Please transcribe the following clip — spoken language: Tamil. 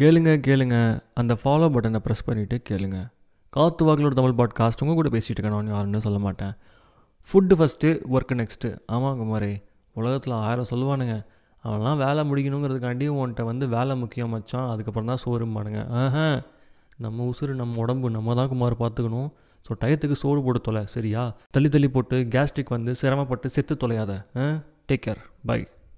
கேளுங்க கேளுங்க. அந்த ஃபாலோ பட்டனை ப்ரெஸ் பண்ணிவிட்டு கேளுங்க. காத்து வாக்கிலோட தமிழ் பாட்காஸ்ட் உங்கள் கூட பேசிகிட்டு இருக்கேன். நான் யாருன்னு சொல்ல மாட்டேன். ஃபுட்டு ஃபஸ்ட்டு ஒர்க்கு நெக்ஸ்ட்டு ஆமாங்க மாதிரி உலகத்தில் ஆயிரம் சொல்லுவானுங்க. அவன்லாம் வேலை முடிக்கணுங்கிறதுக்காண்டி உன்கிட்ட வந்து வேலை முக்கியம் மச்சான். அதுக்கப்புறம் தான் சோறும்பானுங்க ஆஹா. நம்ம உசுறு நம்ம உடம்பு நம்ம தான் குமார் பார்த்துக்கணும். ஸோ டயத்துக்கு சோறு போட்டு தொலை. சரியா? தள்ளி தள்ளி போட்டு கேஸ்ட்ரிக் வந்து சிரமப்பட்டு செத்து தொலையாத. Take care bye